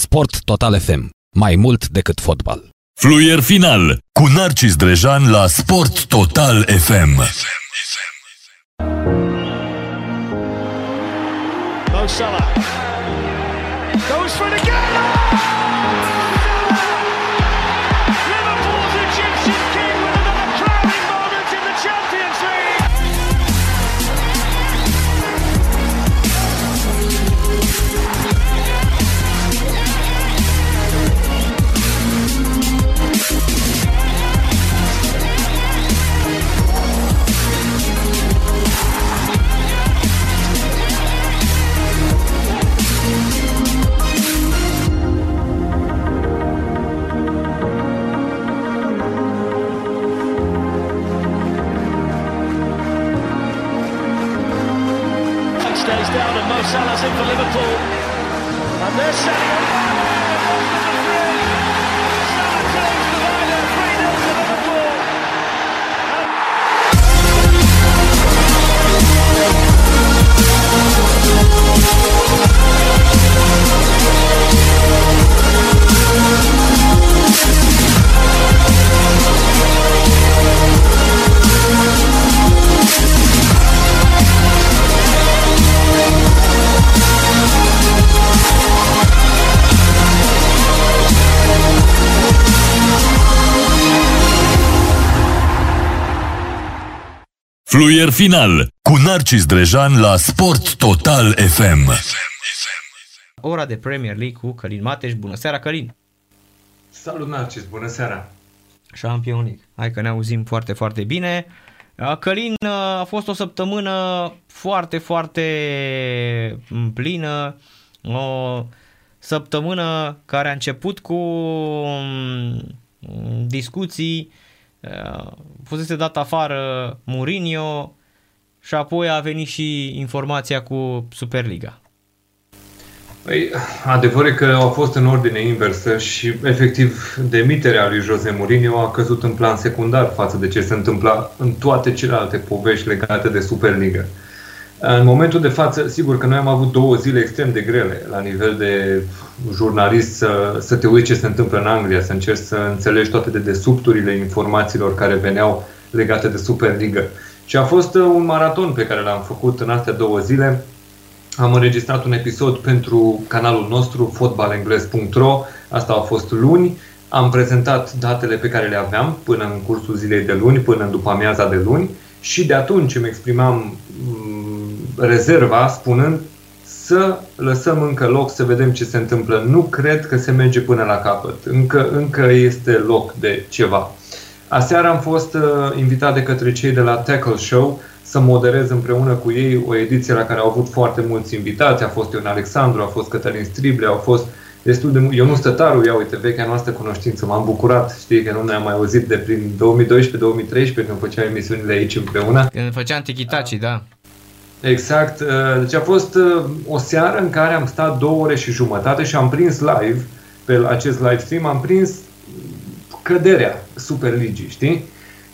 Sport Total FM. Mai mult decât fotbal. Fluier final cu Narcis Drejan la Sport Total FM. Mo Salah goes for it again. they're setting. Fluier final cu Narcis Drejan la Sport Total FM. Ora de Premier League cu Călin Mateș. Bună seara, Călin! Salut Narcis, bună seara! Champion League. Hai că ne auzim foarte, foarte bine. Uh, Călin, uh, a fost o săptămână foarte, foarte mm, plină. O săptămână care a început cu mm, discuții. Uh, Fusese dat afară Mourinho și apoi a venit și informația cu Superliga. Păi, adevărul e că au fost în ordine inversă și efectiv demiterea lui Jose Mourinho a căzut în plan secundar față de ce se întâmpla în toate celelalte povești legate de Superliga. În momentul de față, sigur că noi am avut două zile extrem de grele la nivel de jurnalist să, să te uiți ce se întâmplă în Anglia, să încerci să înțelegi toate dedesubturile informațiilor care veneau legate de Superliga. Și a fost uh, un maraton pe care l-am făcut în astea două zile. Am înregistrat un episod pentru canalul nostru, fotbalengles.ro, asta a fost luni. Am prezentat datele pe care le aveam până în cursul zilei de luni, până în după amiaza de luni și de atunci îmi exprimam mm, rezerva spunând să lăsăm încă loc să vedem ce se întâmplă. Nu cred că se merge până la capăt. Încă, încă este loc de ceva. Aseară am fost uh, invitat de către cei de la Tackle Show să moderez împreună cu ei o ediție la care au avut foarte mulți invitați. A fost Ion Alexandru, a fost Cătălin Strible, au fost destul de... Ionu Stătaru, ia uite, vechea noastră cunoștință. M-am bucurat, știi, că nu ne-am mai auzit de prin 2012-2013 când făceam emisiunile aici împreună. Când făcea antichitacii, da. Exact. uh, Deci a fost uh, o seară în care am stat două ore și jumătate și am prins live, pe acest live stream, am prins căderea Superligii, știi?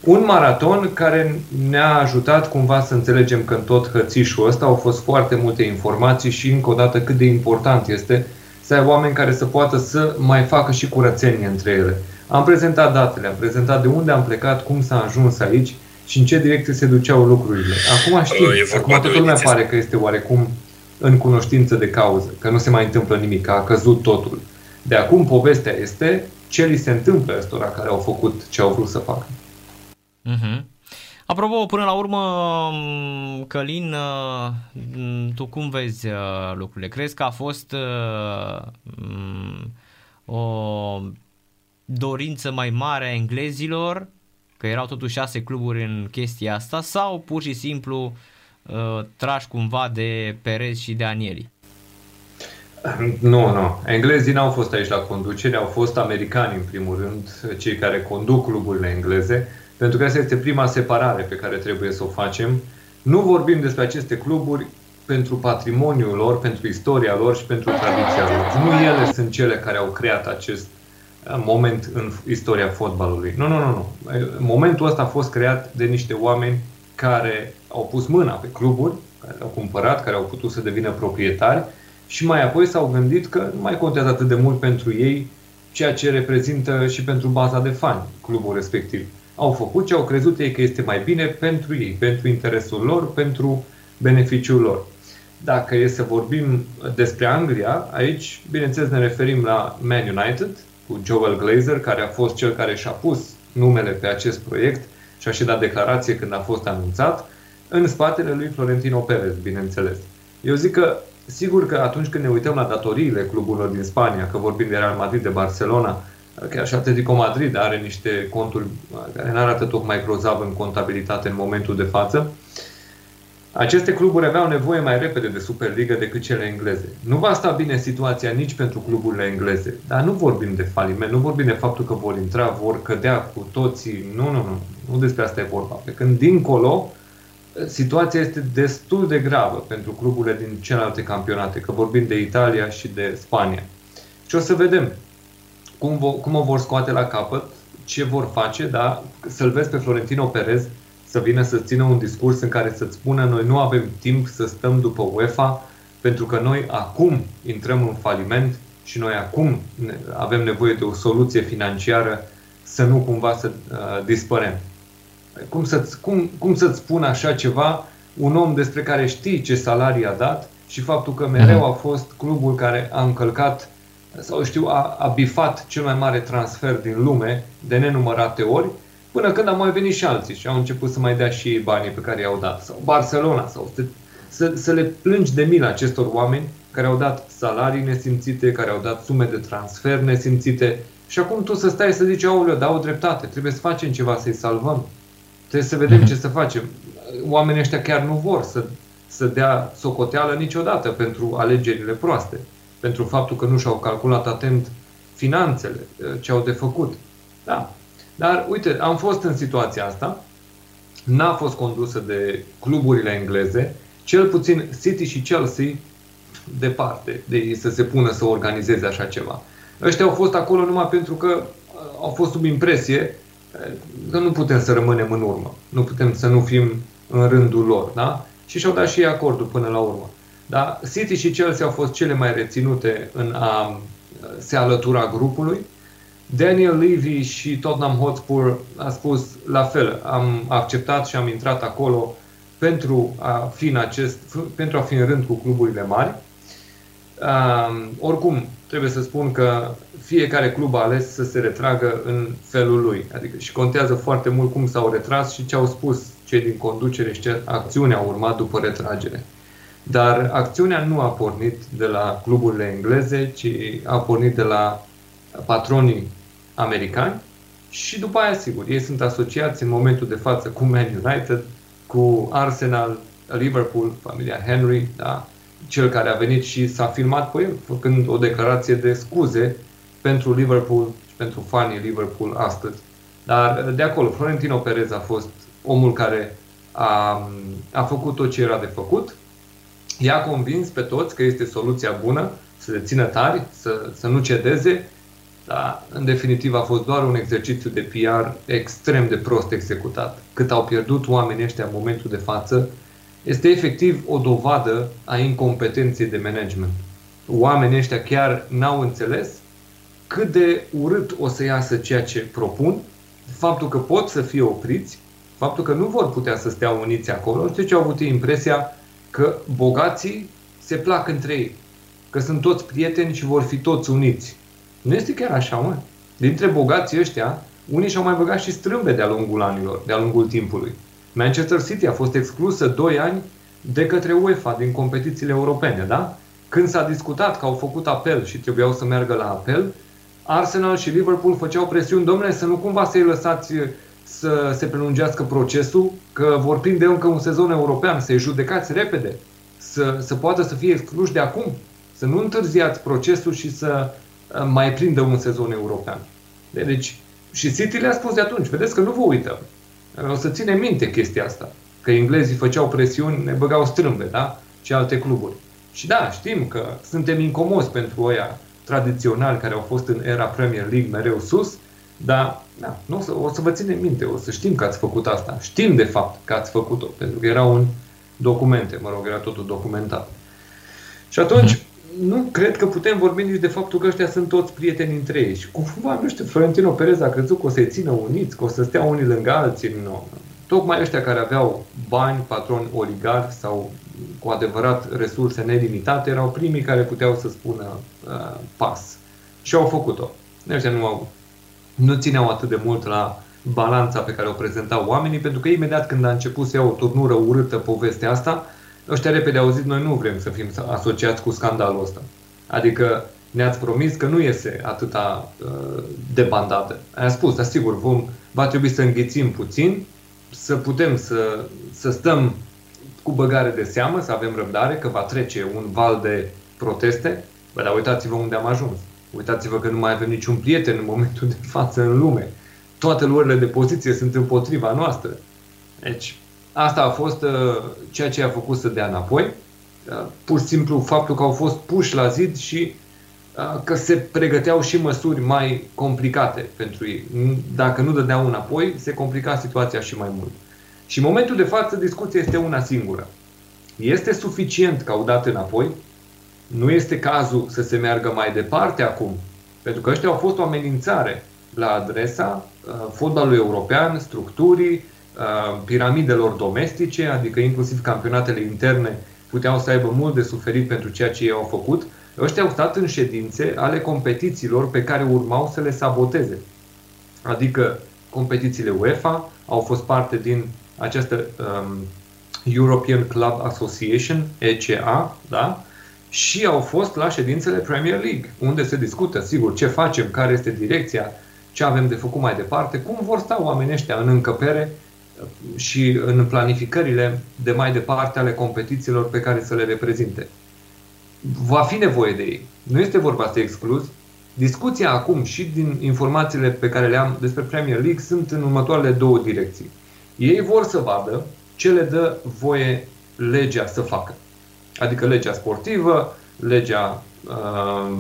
Un maraton care ne-a ajutat cumva să înțelegem că în tot hățișul ăsta au fost foarte multe informații și încă o dată cât de important este să ai oameni care să poată să mai facă și curățenie între ele. Am prezentat datele, am prezentat de unde am plecat, cum s-a ajuns aici și în ce direcție se duceau lucrurile. Acum știm, E vorba acum de toată o lumea ediție. pare că este oarecum în cunoștință de cauză, că nu se mai întâmplă nimic, că a căzut totul. De acum povestea este ce li se întâmplă ăstora care au făcut ce au vrut să facă. Uh-huh. Apropo, până la urmă, m, Călin, uh, m, tu cum vezi uh, lucrurile? Crezi că a fost uh, m, o dorință mai mare a englezilor, că erau totuși șase cluburi în chestia asta, sau pur și simplu uh, trași cumva de Perez și de Anieli? Nu, nu. Englezii n-au fost aici la conducere, au fost americani în primul rând, cei care conduc cluburile engleze, pentru că asta este prima separare pe care trebuie să o facem. Nu vorbim despre aceste cluburi pentru patrimoniul lor, pentru istoria lor și pentru tradiția lor. Nu ele sunt cele care au creat acest uh, moment în istoria fotbalului. Nu, nu, nu, nu. Momentul ăsta a fost creat de niște oameni care au pus mâna pe cluburi, care le-au cumpărat, care au putut să devină proprietari și mai apoi s-au gândit că nu mai contează atât de mult pentru ei ceea ce reprezintă și pentru baza de fani clubul respectiv. Au făcut ce au crezut ei că este mai bine pentru ei, pentru interesul lor, pentru beneficiul lor. Dacă e să vorbim despre Anglia, aici, bineînțeles, ne referim la Man United, cu Joel Glazer, care a fost cel care și-a pus numele pe acest proiect și a și dat declarație când a fost anunțat, în spatele lui Florentino Perez, bineînțeles. Eu zic că, sigur că atunci când ne uităm la datoriile cluburilor din Spania, că vorbim de Real Madrid, de Barcelona, chiar și Atletico Madrid are niște conturi care nu arată tocmai grozav în contabilitate în momentul de față, aceste cluburi aveau nevoie mai repede de Superliga decât cele engleze. Nu va sta bine situația nici pentru cluburile engleze, dar nu vorbim de faliment, nu vorbim de faptul că vor intra, vor cădea cu toții. Nu, nu, nu. Nu despre asta e vorba. Pe când dincolo, situația este destul de gravă pentru cluburile din celelalte campionate, că vorbim de Italia și de Spania. Și o să vedem cum, vo, cum o vor scoate la capăt, ce vor face, da? să-l vezi pe Florentino Perez să vină să țină un discurs în care să-ți spună noi nu avem timp să stăm după UEFA pentru că noi acum intrăm în faliment și noi acum avem nevoie de o soluție financiară să nu cumva să uh, dispărem. Cum, să-ți, cum, cum să-ți spun așa ceva un om despre care știi ce salarii a dat și faptul că mereu mhm. a fost clubul care a încălcat sau știu, a, a bifat cel mai mare transfer din lume de nenumărate ori Până când au mai venit și alții și au început să mai dea și ei banii pe care i-au dat. Sau Barcelona, sau să, să, să le plângi de milă acestor oameni care au dat salarii nesimțite, care au dat sume de transfer nesimțite și acum tu să stai să zici, aoleu, dau dreptate, trebuie să facem ceva, să-i salvăm. Trebuie să vedem mhm. ce să facem. Oamenii ăștia chiar nu vor să, să dea socoteală niciodată pentru alegerile proaste, pentru faptul că nu și-au calculat atent finanțele, ce au de făcut. Da, dar, uite, am fost în situația asta, n-a fost condusă de cluburile engleze, cel puțin City și Chelsea departe de ei să se pună să organizeze așa ceva. Ăștia au fost acolo numai pentru că uh, au fost sub impresie uh, că nu putem să rămânem în urmă. Nu putem să nu fim în rândul lor, da? Și și-au dat și ei acordul până la urmă. Da? City și Chelsea au fost cele mai reținute în a uh, se alătura grupului Daniel Levy și Tottenham Hotspur a spus la fel, am acceptat și am intrat acolo pentru a fi în, acest, pentru a fi în rând cu cluburile mari. Uh, oricum, trebuie să spun că fiecare club a ales să se retragă în felul lui. Adică și contează foarte mult cum s-au retras și ce au spus cei din conducere și ce acțiune au urmat după retragere. Dar acțiunea nu a pornit de la cluburile engleze, ci a pornit de la patronii americani și după aia, sigur, ei sunt asociați în momentul de față cu Man United, cu Arsenal, Liverpool, familia Henry, da? cel care a venit și s-a filmat cu el, făcând o declarație de scuze pentru Liverpool și pentru fanii Liverpool astăzi. Dar de acolo, Florentino Perez a fost omul care a, a făcut tot ce era de făcut, i-a convins pe toți că este soluția bună, să le țină tari, să, să nu cedeze dar, în definitiv, a fost doar un exercițiu de PR extrem de prost executat. Cât au pierdut oamenii ăștia în momentul de față, este efectiv o dovadă a incompetenței de management. Oamenii ăștia chiar n-au înțeles cât de urât o să iasă ceea ce propun, faptul că pot să fie opriți, faptul că nu vor putea să stea uniți acolo, deci au avut impresia că bogații se plac între ei, că sunt toți prieteni și vor fi toți uniți. Nu este chiar așa, mă. Dintre bogații ăștia, unii și-au mai băgat și strâmbe de-a lungul anilor, de-a lungul timpului. Manchester City a fost exclusă 2 ani de către UEFA din competițiile europene, da? Când s-a discutat că au făcut apel și trebuiau să meargă la apel, Arsenal și Liverpool făceau presiuni, domnule, să nu cumva să-i lăsați să se prelungească procesul, că vor prinde încă un sezon european, să-i judecați repede, să, să poată să fie excluși de acum, să nu întârziați procesul și să mai prindă un sezon european. Deci, și City le-a spus de atunci, vedeți că nu vă uităm. O să ține minte chestia asta, că englezii făceau presiuni, ne băgau strâmbe, da? Și alte cluburi. Și da, știm că suntem incomozi pentru oia tradiționali care au fost în era Premier League mereu sus, dar da, nu o, să, o să vă ținem minte, o să știm că ați făcut asta. Știm de fapt că ați făcut-o, pentru că erau un documente, mă rog, era totul documentat. Și atunci, nu cred că putem vorbi nici de faptul că ăștia sunt toți prieteni între ei. Și cumva, nu știu, Florentino Perez a crezut că o să-i țină uniți, că o să stea unii lângă alții. Nu. Tocmai ăștia care aveau bani, patroni oligarhi sau cu adevărat resurse nelimitate, erau primii care puteau să spună uh, pas. Și au făcut-o. Ăștia nu, au, nu țineau atât de mult la balanța pe care o prezentau oamenii, pentru că imediat când a început să ia o turnură urâtă povestea asta, ăștia repede au zis, noi nu vrem să fim asociați cu scandalul ăsta. Adică ne-ați promis că nu iese atâta uh, debandată. A spus, dar sigur, vom, va trebui să înghițim puțin, să putem să, să stăm cu băgare de seamă, să avem răbdare, că va trece un val de proteste. Bă, dar uitați-vă unde am ajuns. Uitați-vă că nu mai avem niciun prieten în momentul de față în lume. Toate luările de poziție sunt împotriva noastră. Deci, asta a fost uh, ceea ce a făcut să dea înapoi. Uh, pur și simplu faptul că au fost puși la zid și uh, că se pregăteau și măsuri mai complicate pentru ei. Dacă nu dădeau înapoi, se complica situația și mai mult. Și în momentul de față, discuția este una singură. Este suficient că au dat înapoi? Nu este cazul să se meargă mai departe acum? Pentru că ăștia au fost o amenințare la adresa uh, fotbalului european, structurii, uh, piramidelor domestice, adică inclusiv campionatele interne puteau să aibă mult de suferit pentru ceea ce ei au făcut. Ăștia au stat în ședințe ale competițiilor pe care urmau să le saboteze. Adică competițiile UEFA au fost parte din această um, European Club Association, ECA, da? și au fost la ședințele Premier League, unde se discută, sigur, ce facem, care este direcția, ce avem de făcut mai departe, cum vor sta oamenii ăștia în încăpere uh, și în planificările de mai departe ale competițiilor pe care să le reprezinte. Va fi nevoie de ei. Nu este vorba să excluz. Discuția acum și din informațiile pe care le am despre Premier League sunt în următoarele două direcții. Ei vor să vadă ce le dă voie legea să facă. Adică legea sportivă, legea uh,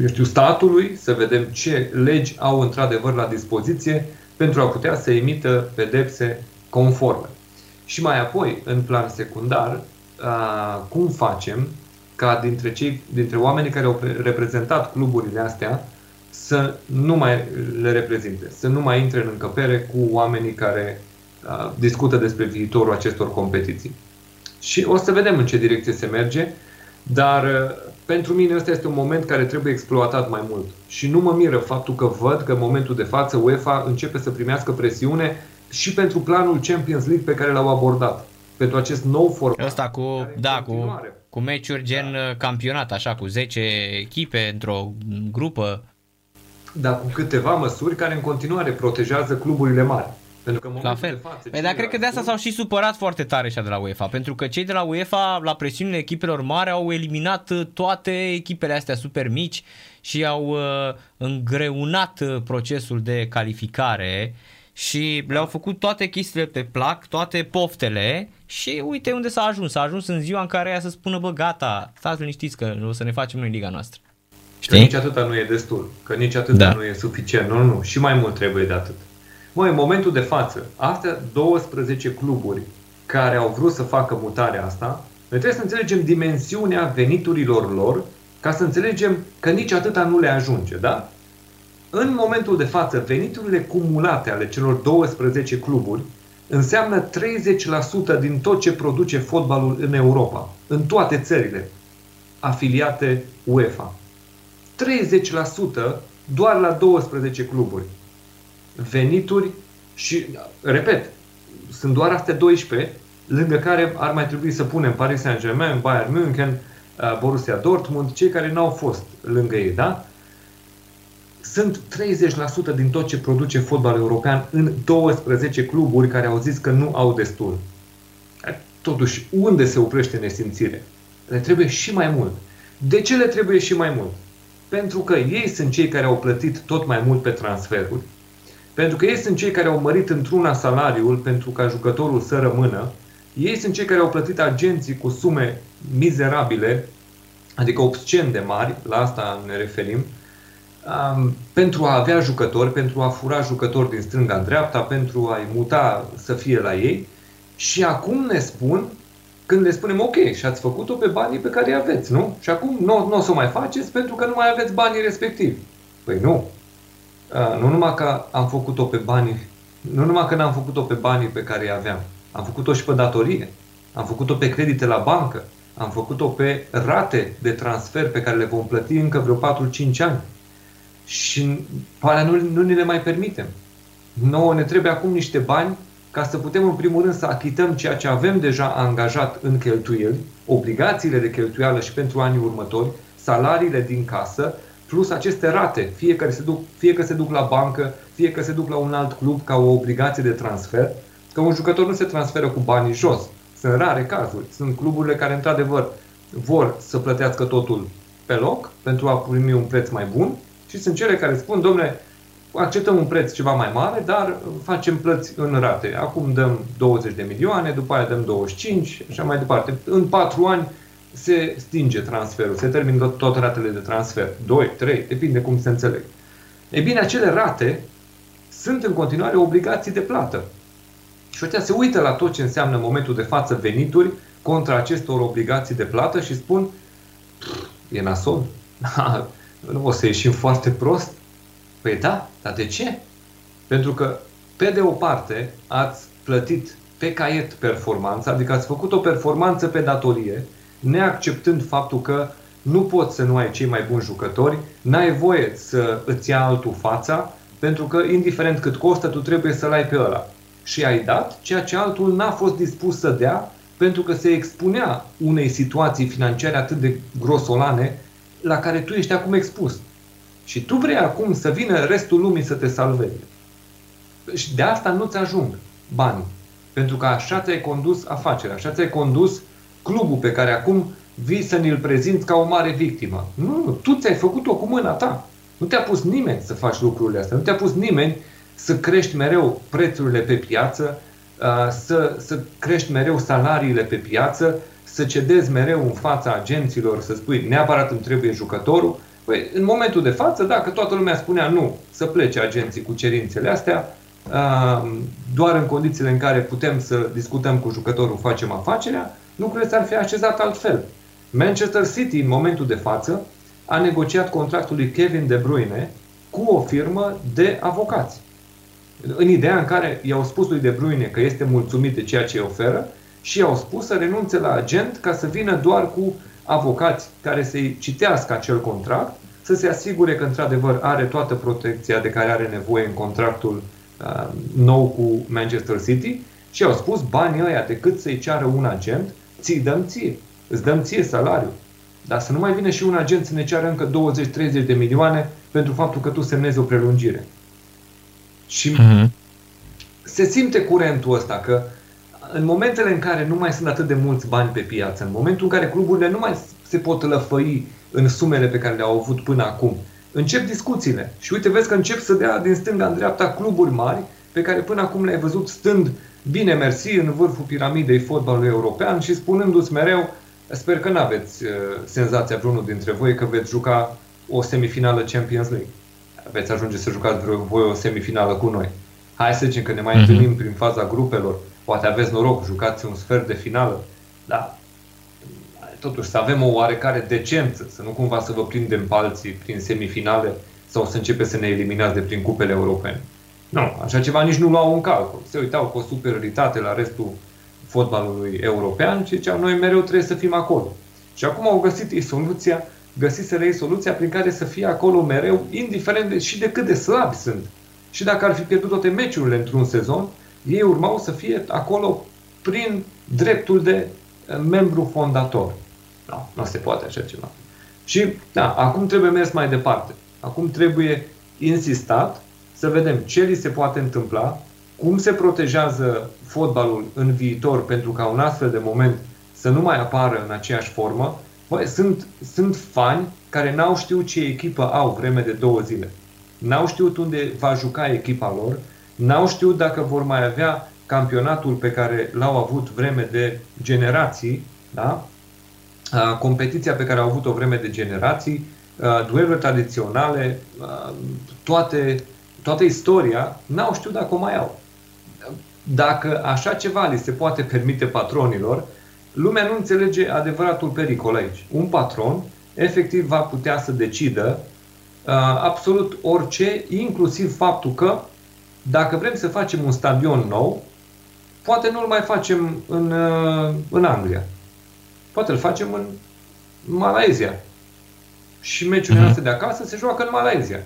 eu știu, statului, să vedem ce legi au într-adevăr la dispoziție pentru a putea să emită pedepse conforme. Și mai apoi, în plan secundar, uh, cum facem ca dintre, cei, dintre oamenii care au reprezentat cluburile astea să nu mai le reprezinte, să nu mai intre în încăpere cu oamenii care discută despre viitorul acestor competiții. Și o să vedem în ce direcție se merge, dar pentru mine ăsta este un moment care trebuie exploatat mai mult. Și nu mă miră faptul că văd că în momentul de față UEFA începe să primească presiune și pentru planul Champions League pe care l-au abordat. Pentru acest nou format. Ăsta cu, da, cu, cu meciuri gen campionat, așa, cu 10 echipe într-o grupă. Da, cu câteva măsuri care în continuare protejează cluburile mari. Pentru că la fel. De față, păi, dar cred că de asta s-au și supărat foarte tare și de la UEFA, pentru că cei de la UEFA, la presiunile echipelor mari, au eliminat uh, toate echipele astea super mici și au uh, îngreunat uh, procesul de calificare și le-au făcut toate chestiile pe plac, toate poftele și uite unde s-a ajuns. S-a ajuns în ziua în care ea să spună, bă, gata, stați liniștiți că o să ne facem noi liga noastră. Știi? Că nici atâta nu e destul, că nici atâta da. nu e suficient. Nu, nu, și mai mult trebuie de atât. Măi, în momentul de față, astea 12 cluburi care au vrut să facă mutarea asta, noi trebuie să înțelegem dimensiunea veniturilor lor ca să înțelegem că nici atâta nu le ajunge, da? În momentul de față, veniturile cumulate ale celor 12 cluburi înseamnă 30% din tot ce produce fotbalul în Europa, în toate țările afiliate UEFA. 30% doar la 12 cluburi venituri și, repet, sunt doar astea 12, lângă care ar mai trebui să punem Paris Saint-Germain, Bayern München, uh, Borussia Dortmund, cei care n-au fost lângă ei, da? Sunt 30% din tot ce produce fotbal european în 12 cluburi care au zis că nu au destul. Totuși, unde se oprește nesimțire? Le trebuie și mai mult. De ce le trebuie și mai mult? Pentru că ei sunt cei care au plătit tot mai mult pe transferuri, pentru că ei sunt cei care au mărit într-una salariul pentru ca jucătorul să rămână. Ei sunt cei care au plătit agenții cu sume mizerabile, adică obscen de mari, la asta ne referim, um, pentru a avea jucători, pentru a fura jucători din stânga-dreapta, pentru a-i muta să fie la ei. Și acum ne spun când le spunem, ok, și ați făcut-o pe banii pe care îi aveți, nu? Și acum nu, nu o să o mai faceți pentru că nu mai aveți banii respectivi. Păi nu. Nu numai că am făcut-o pe banii, nu numai că n-am făcut-o pe banii pe care îi aveam, am făcut-o și pe datorie, am făcut-o pe credite la bancă, am făcut-o pe rate de transfer pe care le vom plăti încă vreo 4-5 ani. Și alea nu, nu ni le mai permitem. Nouă ne trebuie acum niște bani ca să putem în primul rând să achităm ceea ce avem deja angajat în cheltuieli, obligațiile de cheltuială și pentru anii următori, salariile din casă, plus aceste rate, fie că se duc, fie că se duc la bancă, fie că se duc la un alt club ca o obligație de transfer, că un jucător nu se transferă cu banii jos. Sunt rare cazuri. Sunt cluburile care, într-adevăr, vor să plătească totul pe loc pentru a primi un preț mai bun și sunt cele care spun, domnule, acceptăm un preț ceva mai mare, dar facem plăți în rate. Acum dăm 20 de milioane, după aia dăm 25 și așa mai departe. În 4 ani se stinge transferul, se termină tot, tot ratele de transfer. 2, 3, depinde cum se înțeleg. E bine, acele rate sunt în continuare obligații de plată. Și ăștia se uită la tot ce înseamnă în momentul de față venituri contra acestor obligații de plată și spun e nasol, nu o să ieșim foarte prost. Păi da, dar de ce? Pentru că, pe de o parte, ați plătit pe caiet performanța, adică ați făcut o performanță pe datorie, neacceptând faptul că nu poți să nu ai cei mai buni jucători, n-ai voie să îți ia altul fața, pentru că, indiferent cât costă, tu trebuie să-l ai pe ăla. Și ai dat ceea ce altul n-a fost dispus să dea, pentru că se expunea unei situații financiare atât de grosolane la care tu ești acum expus. Și tu vrei acum să vină restul lumii să te salveze. Și de asta nu-ți ajung banii. Pentru că așa ți-ai condus afacerea, așa ți-ai condus clubul pe care acum vii să ne-l prezinți ca o mare victimă. Nu, nu, tu ți-ai făcut-o cu mâna ta. Nu te-a pus nimeni să faci lucrurile astea. Nu te-a pus nimeni să crești mereu prețurile pe piață, să, să crești mereu salariile pe piață, să cedezi mereu în fața agenților, să spui neapărat îmi trebuie jucătorul. Păi, în momentul de față, dacă toată lumea spunea nu, să plece agenții cu cerințele astea, doar în condițiile în care putem să discutăm cu jucătorul, facem afacerea, lucrurile s-ar fi așezat altfel. Manchester City, în momentul de față, a negociat contractul lui Kevin De Bruyne cu o firmă de avocați. În ideea în care i-au spus lui De Bruyne că este mulțumit de ceea ce îi oferă și i-au spus să renunțe la agent ca să vină doar cu avocați care să-i citească acel contract, să se asigure că într-adevăr are toată protecția de care are nevoie în contractul uh, nou cu Manchester City și au spus banii ăia decât să-i ceară un agent, ți dăm ție, îți dăm ție salariu. Dar să nu mai vină și un agent să ne ceară încă 20-30 de milioane pentru faptul că tu semnezi o prelungire. Și uh-huh. se simte curentul ăsta că în momentele în care nu mai sunt atât de mulți bani pe piață, în momentul în care cluburile nu mai se pot lăfăi în sumele pe care le-au avut până acum, încep discuțiile. Și uite, vezi că încep să dea din stânga în dreapta cluburi mari pe care până acum le-ai văzut stând bine mersi în vârful piramidei fotbalului european și spunându-ți mereu Sper că nu aveți uh, senzația vreunul dintre voi că veți juca o semifinală Champions League. Veți ajunge să jucați voi o semifinală cu noi. Hai să zicem că ne mai mm-hmm. întâlnim prin faza grupelor. Poate aveți noroc, jucați un sfert de finală. Da, totuși să avem o oarecare decență, să nu cumva să vă prindem palții prin semifinale sau să începe să ne eliminați de prin cupele europene. Nu, așa ceva nici nu luau în calcul. Se uitau cu o superioritate la restul fotbalului european și ziceau noi mereu trebuie să fim acolo. Și acum au găsit ei soluția, găsiseră ei soluția prin care să fie acolo mereu, indiferent de, și de cât de slabi sunt. Și dacă ar fi pierdut toate meciurile într-un sezon, ei urmau să fie acolo prin dreptul de eh, membru fondator. Nu, nu se poate așa ceva. Și, da, acum trebuie mers mai departe. Acum trebuie insistat să vedem ce li se poate întâmpla cum se protejează fotbalul în viitor pentru ca un astfel de moment să nu mai apară în aceeași formă, bă, sunt, sunt fani care n-au știut ce echipă au vreme de două zile. N-au știut unde va juca echipa lor, n-au știut dacă vor mai avea campionatul pe care l-au avut vreme de generații, da? competiția pe care au avut o vreme de generații, dueluri tradiționale, toate, toată istoria, n-au știut dacă o mai au dacă așa ceva li se poate permite patronilor, lumea nu înțelege adevăratul pericol aici. Un patron efectiv va putea să decidă uh, absolut orice, inclusiv faptul că dacă vrem să facem un stadion nou, poate nu-l mai facem în, uh, în Anglia. Poate îl facem în Malaezia. Și meciurile uh-huh. noastre de acasă se joacă în Malaezia.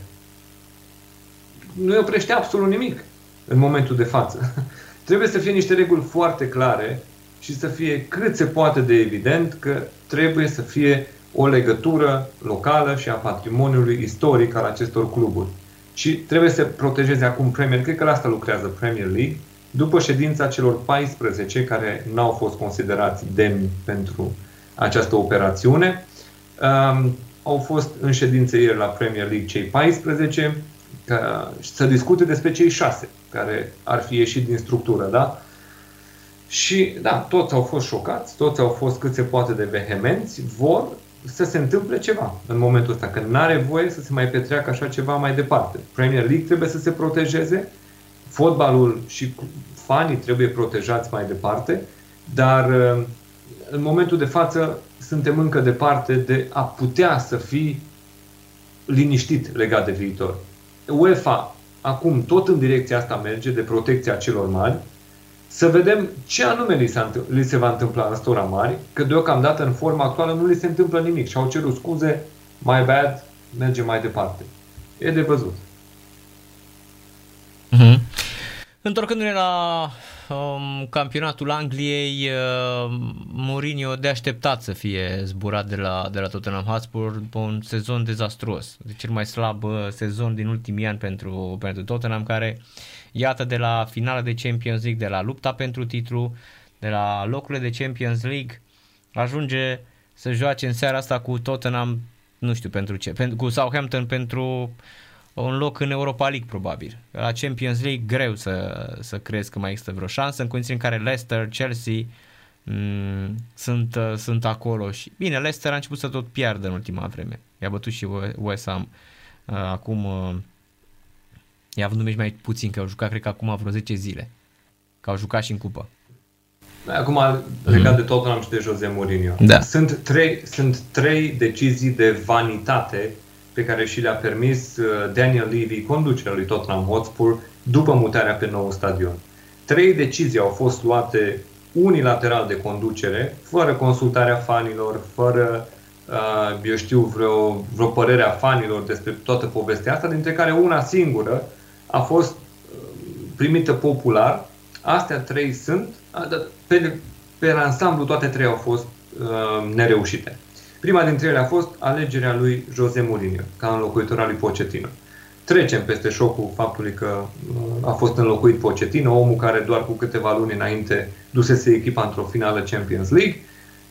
Nu îi oprește absolut nimic în momentul de față. trebuie să fie niște reguli foarte clare și să fie cât se poate de evident că trebuie să fie o legătură locală și a patrimoniului istoric al acestor cluburi. Și trebuie să protejeze acum Premier, cred că la asta lucrează Premier League, după ședința celor 14 care n-au fost considerați demni pentru această operațiune. Um, au fost în ședințe ieri la Premier League cei 14 ca să discute despre cei 6 care ar fi ieșit din structură, da? Și, da, toți au fost șocați, toți au fost cât se poate de vehemenți, vor să se întâmple ceva în momentul ăsta, că nu are voie să se mai petreacă așa ceva mai departe. Premier League trebuie să se protejeze, fotbalul și fanii trebuie protejați mai departe, dar uh, în momentul de față suntem încă departe de a putea să fii liniștit legat de viitor. UEFA acum tot în direcția asta merge, de protecția celor mari, să vedem ce anume li, li se va întâmpla în stora mari, că deocamdată în forma actuală nu li se întâmplă nimic și au cerut scuze, my bad, merge mai departe. E de văzut. Mm-hmm. Întorcându-ne la um, campionatul Angliei, uh, Mourinho de așteptat să fie zburat de la, de la Tottenham Hotspur după un sezon dezastruos. De cel mai slab uh, sezon din ultimii ani pentru, pentru Tottenham, care iată de la finala de Champions League, de la lupta pentru titlu, de la locurile de Champions League, ajunge să joace în seara asta cu Tottenham, nu știu pentru ce, pentru, cu Southampton pentru un loc în Europa League probabil. La Champions League greu să, să crezi că mai există vreo șansă în condiții în care Leicester, Chelsea m- mm, sunt, uh, sunt acolo și bine, Leicester a început să tot piardă în ultima vreme. I-a bătut și West Ham. Uh, acum uh, i-a avut numai mai puțin, că au jucat cred că acum vreo 10 zile. Că au jucat și în cupă. Acum, legat mm. de Tottenham și de Jose Mourinho. Da. Sunt, trei, sunt trei decizii de vanitate pe care și le-a permis uh, Daniel Levy, conducerea lui Tottenham Hotspur, după mutarea pe nou stadion. Trei decizii au fost luate unilateral de conducere, fără consultarea fanilor, fără, uh, eu știu, vreo, vreo părere a fanilor despre toată povestea asta, dintre care una singură a fost uh, primită popular. Astea trei sunt, pe, pe ansamblu toate trei au fost uh, nereușite. Prima dintre ele a fost alegerea lui Jose Mourinho ca înlocuitor al lui Pochettino. Trecem peste șocul faptului că uh, a fost înlocuit Pochettino, omul care doar cu câteva luni înainte dusese echipa într-o finală Champions League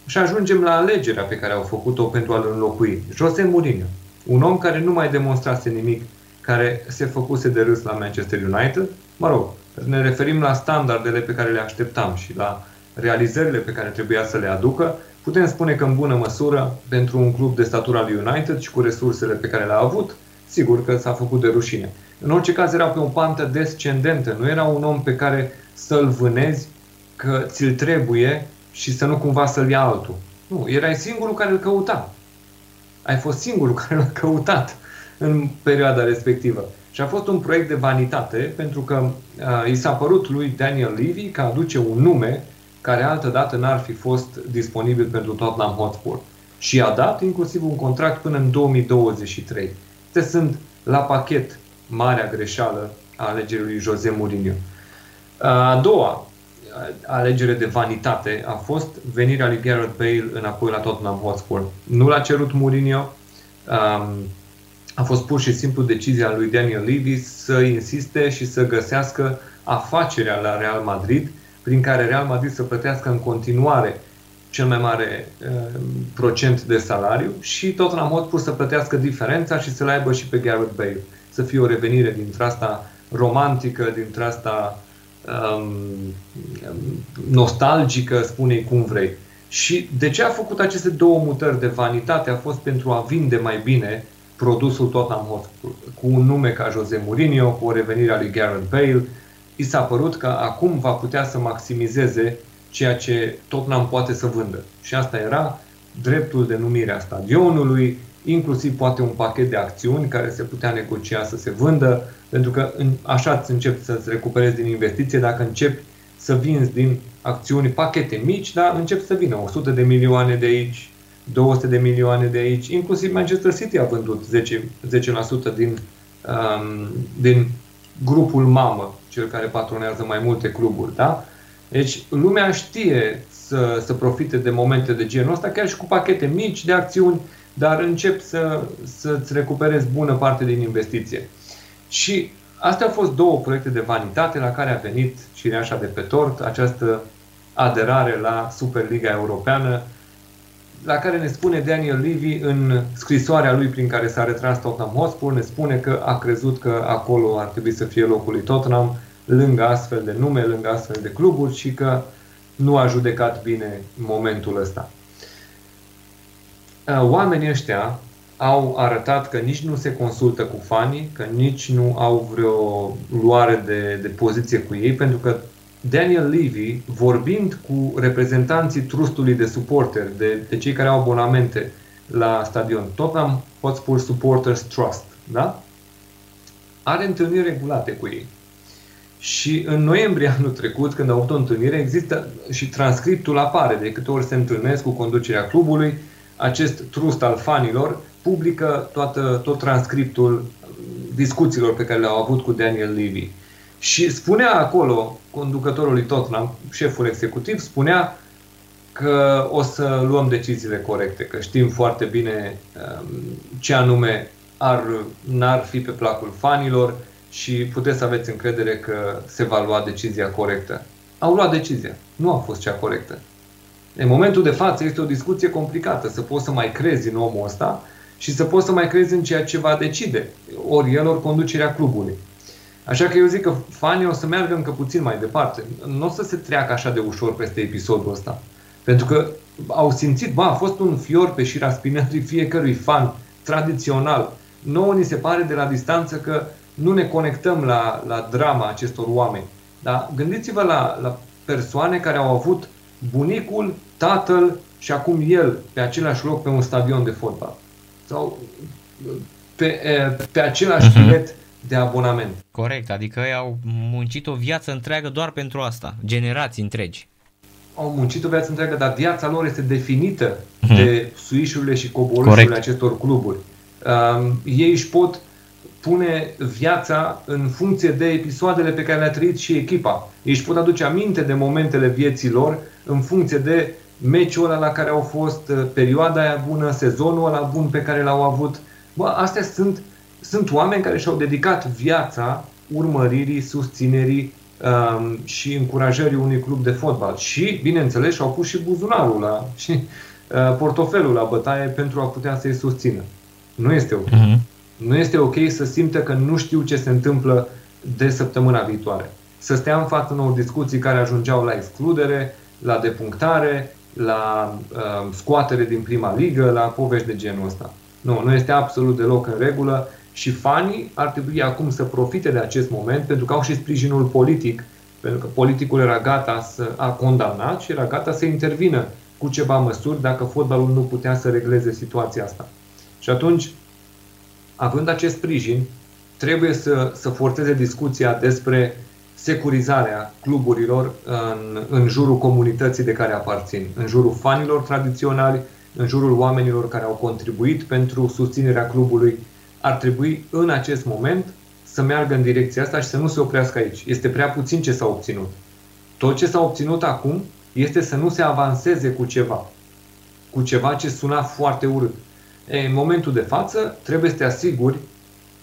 și ajungem la alegerea pe care au făcut-o pentru a-l înlocui. Jose Mourinho, un om care nu mai demonstrase nimic, care se făcuse de râs la Manchester United, mă rog, ne referim la standardele pe care le așteptam și la realizările pe care trebuia să le aducă, Putem spune că în bună măsură, pentru un club de statura lui United și cu resursele pe care le-a avut, sigur că s-a făcut de rușine. În orice caz era pe o pantă descendentă, nu era un om pe care să-l vânezi că ți-l trebuie și să nu cumva să-l ia altul. Nu, erai singurul care îl căuta. Ai fost singurul care l-a căutat în perioada respectivă. Și a fost un proiect de vanitate pentru că uh, i s-a părut lui Daniel Levy că aduce un nume care altădată n-ar fi fost disponibil pentru Tottenham Hotspur. Și a dat inclusiv un contract până în 2023. Te sunt la pachet marea greșeală a alegerii lui Jose Mourinho. A doua alegere de vanitate a fost venirea lui Gareth Bale înapoi la Tottenham Hotspur. Nu l-a cerut Mourinho, a fost pur și simplu decizia lui Daniel Levy să insiste și să găsească afacerea la Real Madrid – prin care Real Madrid să plătească în continuare cel mai mare uh, procent de salariu și Tottenham Hotspur să plătească diferența și să-l aibă și pe Gareth Bale. Să fie o revenire dintre asta romantică, dintre asta um, nostalgică, spune cum vrei. Și de ce a făcut aceste două mutări de vanitate? A fost pentru a vinde mai bine produsul Tottenham Hotspur, cu un nume ca Jose Mourinho, cu o revenire a lui Gareth Bale, i s-a părut că acum va putea să maximizeze ceea ce Tottenham poate să vândă. Și asta era dreptul de numire a stadionului, inclusiv poate un pachet de acțiuni care se putea negocia să se vândă, pentru că în, așa îți începi să-ți recuperezi din investiție dacă începi să vinzi din acțiuni pachete mici, dar încep să vină 100 de milioane de aici, 200 de milioane de aici, inclusiv Manchester City a vândut 10%, 10% din, um, din grupul mamă, cel care patronează mai multe cluburi. Da? Deci lumea știe să, să profite de momente de genul ăsta, chiar și cu pachete mici de acțiuni, dar încep să, să-ți recuperezi bună parte din investiție. Și astea au fost două proiecte de vanitate la care a venit cireașa de pe tort, această aderare la Superliga Europeană, la care ne spune Daniel Levy în scrisoarea lui prin care s-a retras Tottenham Hotspur, ne spune că a crezut că acolo ar trebui să fie locul lui Tottenham, lângă astfel de nume, lângă astfel de cluburi și că nu a judecat bine momentul ăsta. Uh, oamenii ăștia au arătat că nici nu se consultă cu fanii, că nici nu au vreo luare de, de poziție cu ei, pentru că Daniel Levy, vorbind cu reprezentanții trustului de suporteri, de, de cei care au abonamente la stadion, Tottenham Hotspur Supporters Trust, da? are întâlniri regulate cu ei. Și în noiembrie anul trecut, când au avut o întâlnire, există și transcriptul apare de câte ori se întâlnesc cu conducerea clubului, acest trust al fanilor publică toată, tot transcriptul discuțiilor pe care le-au avut cu Daniel Levy. Și spunea acolo, conducătorul lui Tottenham, șeful executiv, spunea că o să luăm deciziile corecte, că știm foarte bine um, ce anume ar, n-ar fi pe placul fanilor și puteți să aveți încredere că se va lua decizia corectă. Au luat decizia. Nu a fost cea corectă. În momentul de față este o discuție complicată, să poți să mai crezi în omul ăsta și să poți să mai crezi în ceea ce va decide, ori el, ori conducerea clubului. Așa că eu zic că fanii o să meargă încă puțin mai departe. Nu o să se treacă așa de ușor peste episodul ăsta. Pentru că au simțit, ba, a fost un fior pe șira spinării fiecărui fan tradițional. Nouă ni se pare de la distanță că nu ne conectăm la, la drama acestor oameni. Dar gândiți-vă la, la persoane care au avut bunicul, tatăl și acum el pe același loc pe un stadion de fotbal. Sau pe, pe același uh-huh. bilet de abonament. Corect, adică ei au muncit o viață întreagă doar pentru asta, generații întregi. Au muncit o viață întreagă, dar viața lor este definită uh-huh. de suișurile și coborâșurile acestor cluburi. Um, ei își pot pune viața în funcție de episoadele pe care le-a trăit și echipa. Ei își pot aduce aminte de momentele vieții lor în funcție de meciul ăla la care au fost, uh, perioada aia bună, sezonul ăla bun pe care l-au avut. Bă, astea sunt, sunt oameni care și-au dedicat viața urmăririi, susținerii um, și încurajării unui club de fotbal. Și, bineînțeles, și-au pus și buzunarul la, și uh, portofelul la bătaie pentru a putea să-i susțină. Nu este ok. Uh-huh. Nu este ok să simtă că nu știu ce se întâmplă de săptămâna viitoare. Să stea în față unor discuții care ajungeau la excludere, la depunctare, la uh, scoatere din prima ligă, la povești de genul ăsta. Nu, nu este absolut deloc în regulă și fanii ar trebui acum să profite de acest moment pentru că au și sprijinul politic, pentru că politicul era gata să a condamnat și era gata să intervină cu ceva măsuri dacă fotbalul nu putea să regleze situația asta. Și atunci, având acest sprijin, trebuie să, să forțeze discuția despre securizarea cluburilor în, în jurul comunității de care aparțin, în jurul fanilor tradiționali, în jurul oamenilor care au contribuit pentru susținerea clubului, ar trebui în acest moment să meargă în direcția asta și să nu se oprească aici. Este prea puțin ce s-a obținut. Tot ce s-a obținut acum este să nu se avanseze cu ceva. Cu ceva ce suna foarte urât. E, în momentul de față trebuie să te asiguri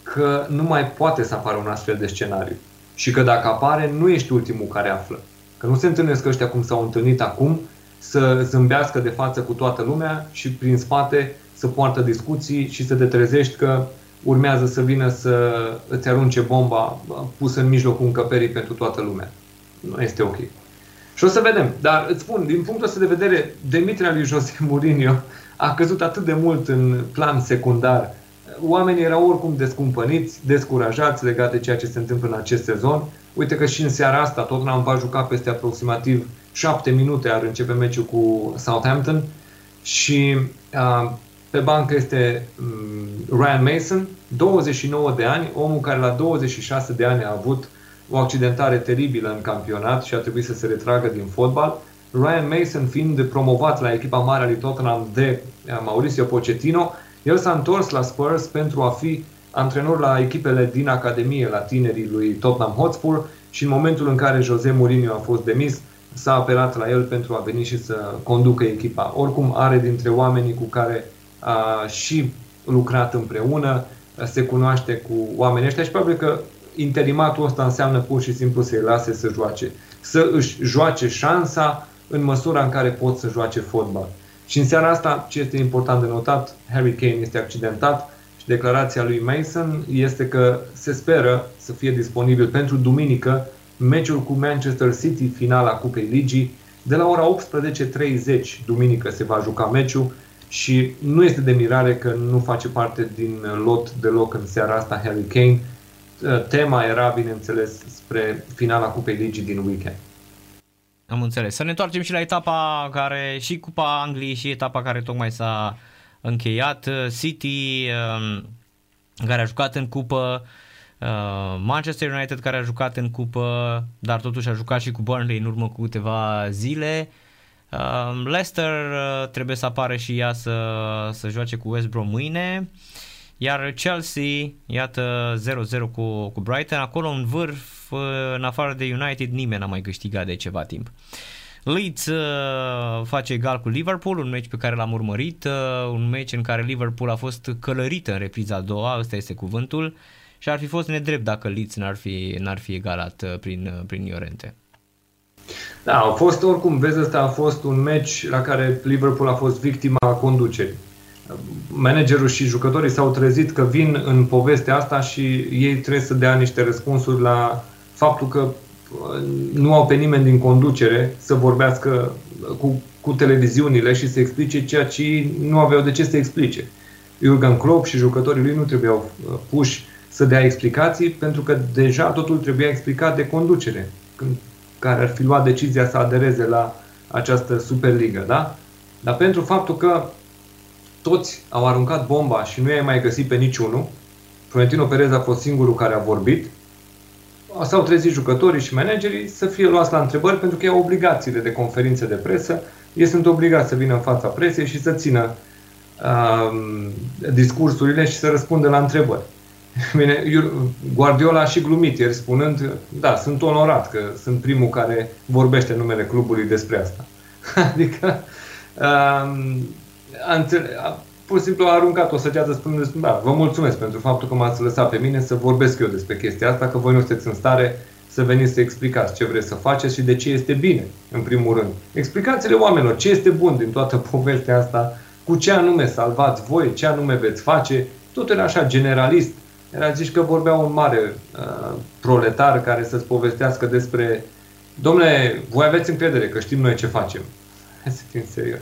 că nu mai poate să apară un astfel de scenariu și că dacă apare, nu ești ultimul care află. Că nu se întâlnesc ăștia cum s-au întâlnit acum, să zâmbească de față cu toată lumea și prin spate să poartă discuții și să te trezești că urmează să vină să îți arunce bomba pusă în mijlocul încăperii pentru toată lumea. Nu este ok. Și o să vedem. Dar îți spun, din punctul ăsta de vedere, demiterea lui Jose Mourinho a căzut atât de mult în plan secundar oamenii erau oricum descumpăniți, descurajați legat de ceea ce se întâmplă în acest sezon. Uite că și în seara asta tot n-am va juca peste aproximativ 7 minute ar începe meciul cu Southampton și uh, pe bancă este um, Ryan Mason, 29 de ani, omul care la 26 de ani a avut o accidentare teribilă în campionat și a trebuit să se retragă din fotbal. Ryan Mason fiind promovat la echipa mare a lui Tottenham de Mauricio Pochettino, el s-a întors la Spurs pentru a fi antrenor la echipele din Academie, la tinerii lui Tottenham Hotspur și în momentul în care Jose Mourinho a fost demis, s-a apelat la el pentru a veni și să conducă echipa. Oricum are dintre oamenii cu care a și lucrat împreună, se cunoaște cu oamenii ăștia și probabil că interimatul ăsta înseamnă pur și simplu să-i lase să joace. Să își joace șansa în măsura în care pot să joace fotbal. Și în seara asta, ce este important de notat, Harry Kane este accidentat și declarația lui Mason este că se speră să fie disponibil pentru duminică meciul cu Manchester City, finala Cupei Ligii. De la ora 18.30 duminică se va juca meciul și nu este de mirare că nu face parte din lot deloc în seara asta Harry Kane. Tema era, bineînțeles, spre finala Cupei Ligii din weekend. Am înțeles. Să ne întoarcem și la etapa care, și Cupa Angliei și etapa care tocmai s-a încheiat. City, um, care a jucat în cupă, uh, Manchester United care a jucat în cupă, dar totuși a jucat și cu Burnley în urmă cu câteva zile. Um, Leicester uh, trebuie să apară și ea să, să joace cu West Brom mâine. Iar Chelsea, iată 0-0 cu, cu Brighton, acolo în vârf, în afară de United, nimeni n-a mai câștigat de ceva timp. Leeds uh, face egal cu Liverpool, un meci pe care l-am urmărit, uh, un meci în care Liverpool a fost călărită în repriza a doua, ăsta este cuvântul, și ar fi fost nedrept dacă Leeds n-ar fi, n-ar fi egalat uh, prin, uh, prin Iorente. Da, a fost oricum, vezi, ăsta a fost un meci la care Liverpool a fost victima conducerii managerul și jucătorii s-au trezit că vin în povestea asta și ei trebuie să dea niște răspunsuri la faptul că uh, nu au pe nimeni din conducere să vorbească cu, cu televiziunile și să explice ceea ce nu aveau de ce să explice. Jurgen Klopp și jucătorii lui nu trebuiau uh, puși să dea explicații pentru că deja totul trebuia explicat de conducere, când, care ar fi luat decizia să adereze la această Superligă. Da? Dar pentru faptul că toți au aruncat bomba și nu i-ai mai găsit pe niciunul. Florentino Perez a fost singurul care a vorbit. S-au trezit jucătorii și managerii să fie luați la întrebări pentru că au obligațiile de conferințe de presă. Ei sunt obligați să vină în fața presei și să țină uh, discursurile și să răspundă la întrebări. Bine, Guardiola a și glumit ieri spunând, da, sunt onorat că sunt primul care vorbește numele clubului despre asta. adică uh, a, înțele- a, pur și simplu a aruncat o săgeată spunând, da, vă mulțumesc pentru faptul că m-ați lăsat pe mine să vorbesc eu despre chestia asta, că voi nu sunteți în stare să veniți să explicați ce vreți să faceți și de ce este bine, în primul rând. Explicați-le oamenilor ce este bun din toată povestea asta, cu ce anume salvați voi, ce anume veți face, tot era așa generalist. Era zis că vorbea un mare uh, proletar care să-ți povestească despre Domnule, voi aveți încredere că știm noi ce facem. Hai să fim serios.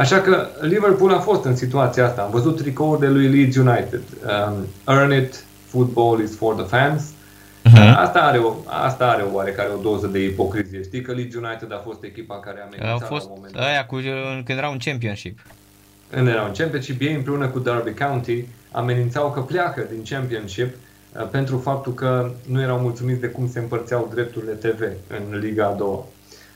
Așa că Liverpool a fost în situația asta. Am văzut tricoul de lui Leeds United. Um, Earn it, football is for the fans. Uh-huh. Asta, are o, asta are o oarecare o doză de ipocrizie. Știi că Leeds United a fost echipa care a amenințat a fost la un moment dat. Aia cu, când era un championship. Când era un championship, ei împreună cu Derby County amenințau că pleacă din championship uh, pentru faptul că nu erau mulțumiți de cum se împărțeau drepturile TV în Liga a doua.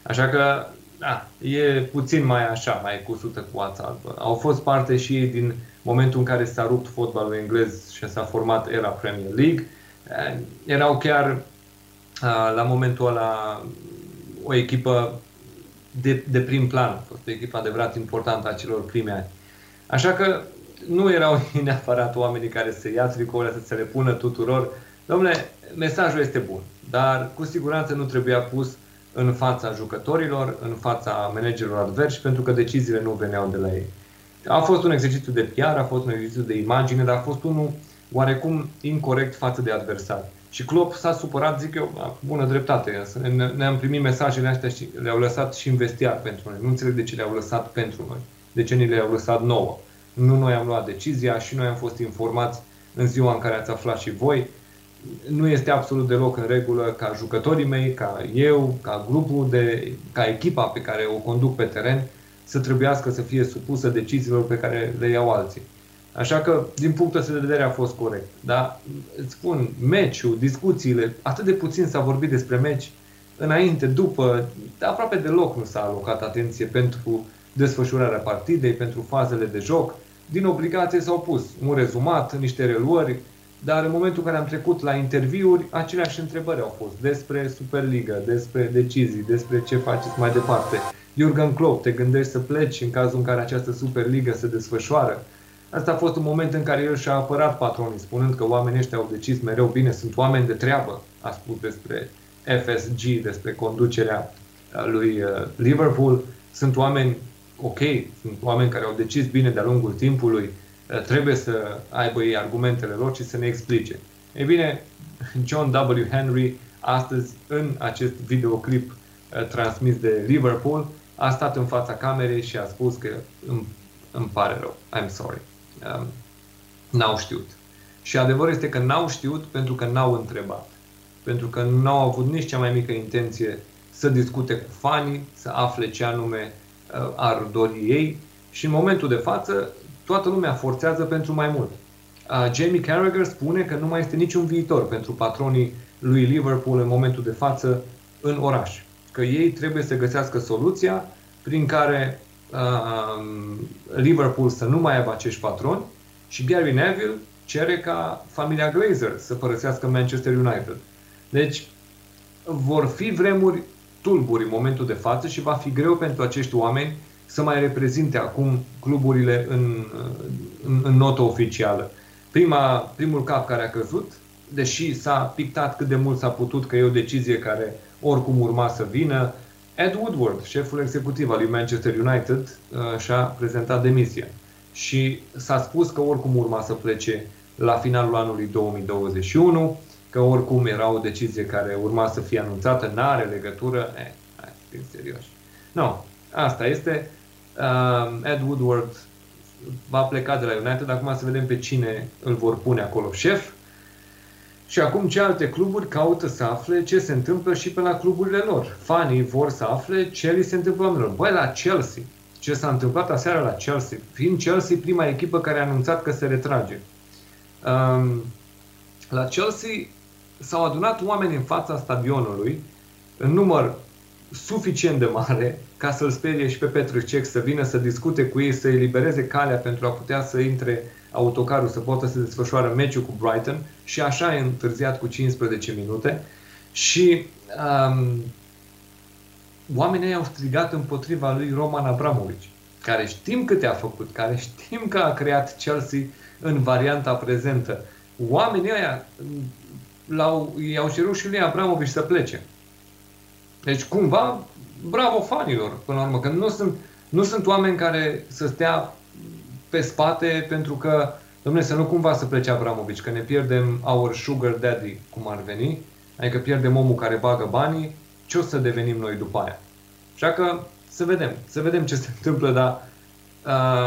Așa că da, e puțin mai așa, mai cusută cu ața albă. Au fost parte și ei din momentul în care s-a rupt fotbalul englez și s-a format era Premier League. Eh, erau chiar la momentul ăla o echipă de, de prim plan, a fost o echipă adevărat importantă a celor prime ani. Așa că nu erau neapărat oamenii care să ia tricourile, să se le pună tuturor. Domnule, mesajul este bun, dar cu siguranță nu trebuia pus în fața jucătorilor, în fața managerilor adversi, pentru că deciziile nu veneau de la ei. A fost un exercițiu de PR, a fost un exercițiu de imagine, dar a fost unul oarecum incorrect față de adversari. Și Klopp s-a supărat, zic eu, cu bună dreptate. Ne-am primit mesajele astea și le-au lăsat și în vestiar pentru noi. Nu înțeleg de ce le-au lăsat pentru noi. De ce ni le-au lăsat nouă. Nu noi am luat decizia și noi am fost informați în ziua în care ați aflat și voi. Nu este absolut deloc în regulă ca jucătorii mei, ca eu, ca grupul de, ca echipa pe care o conduc pe teren să trebuiască să fie supusă deciziilor pe care le iau alții. Așa că, din punctul ăsta de vedere, a fost corect. Dar, îți spun, meciul, discuțiile, atât de puțin s-a vorbit despre meci, înainte, după, aproape deloc nu s-a alocat atenție pentru desfășurarea partidei, pentru fazele de joc. Din obligație s-au pus un rezumat, niște reluări, dar în momentul în care am trecut la interviuri, aceleași întrebări au fost despre Superliga, despre decizii, despre ce faceți mai departe. Jurgen Klopp, te gândești să pleci în cazul în care această Superliga se desfășoară? Asta a fost un moment în care el și-a apărat patronii, spunând că oamenii ăștia au decis mereu bine, sunt oameni de treabă, a spus despre FSG, despre conducerea lui uh, Liverpool, sunt oameni ok, sunt oameni care au decis bine de-a lungul timpului, uh, trebuie să aibă ei argumentele lor și să ne explice. Ei bine, John W. Henry, astăzi, în acest videoclip uh, transmis de Liverpool, a stat în fața camerei și a spus că îmi, îmi pare rău, I'm sorry. Um, n-au știut. Și adevărul este că n-au știut pentru că n-au întrebat. Pentru că n-au avut nici cea mai mică intenție să discute cu fanii, să afle ce anume uh, ar dori ei și în momentul de față toată lumea forțează pentru mai mult. Uh, Jamie Carragher spune că nu mai este niciun viitor pentru patronii lui Liverpool în momentul de față în oraș. Că ei trebuie să găsească soluția prin care uh, Liverpool să nu mai aibă acești patroni și Gary Neville cere ca familia Glazer să părăsească Manchester United. Deci vor fi vremuri tulburi în momentul de față și va fi greu pentru acești oameni să mai reprezinte acum cluburile în, în, în notă oficială. Prima, primul cap care a căzut, deși s-a pictat cât de mult s-a putut că e o decizie care oricum urma să vină, Ed Woodward, șeful executiv al lui Manchester United, uh, și-a prezentat demisia. Și s-a spus că oricum urma să plece la finalul anului 2021, că oricum era o decizie care urma să fie anunțată, n-are legătură. Eh, hai, fim serioși. Nu, no, asta este. Uh, Ed Woodward va pleca de la United, acum să vedem pe cine îl vor pune acolo șef. Și acum ce alte cluburi caută să afle ce se întâmplă și pe la cluburile lor. Fanii vor să afle ce li se întâmplă oamenilor. Băi, la Chelsea, ce s-a întâmplat aseară la Chelsea, fiind Chelsea prima echipă care a anunțat că se retrage. Um, la Chelsea s-au adunat oameni în fața stadionului, în număr suficient de mare ca să-l sperie și pe Petru Cech să vină să discute cu ei, să elibereze calea pentru a putea să intre autocarul să poată să desfășoare meciul cu Brighton și așa e întârziat cu 15 minute și um, oamenii au strigat împotriva lui Roman Abramovici, care știm câte a făcut, care știm că a creat Chelsea în varianta prezentă. Oamenii ăia l-au, i-au cerut și lui Abramovici să plece. Deci cumva, bravo fanilor, până la urmă, că nu sunt, nu sunt oameni care să stea pe spate pentru că, domnule, să nu cumva să plece Abramovici, că ne pierdem our sugar daddy, cum ar veni, adică pierdem omul care bagă banii, ce o să devenim noi după aia? Așa că să vedem, să vedem ce se întâmplă, dar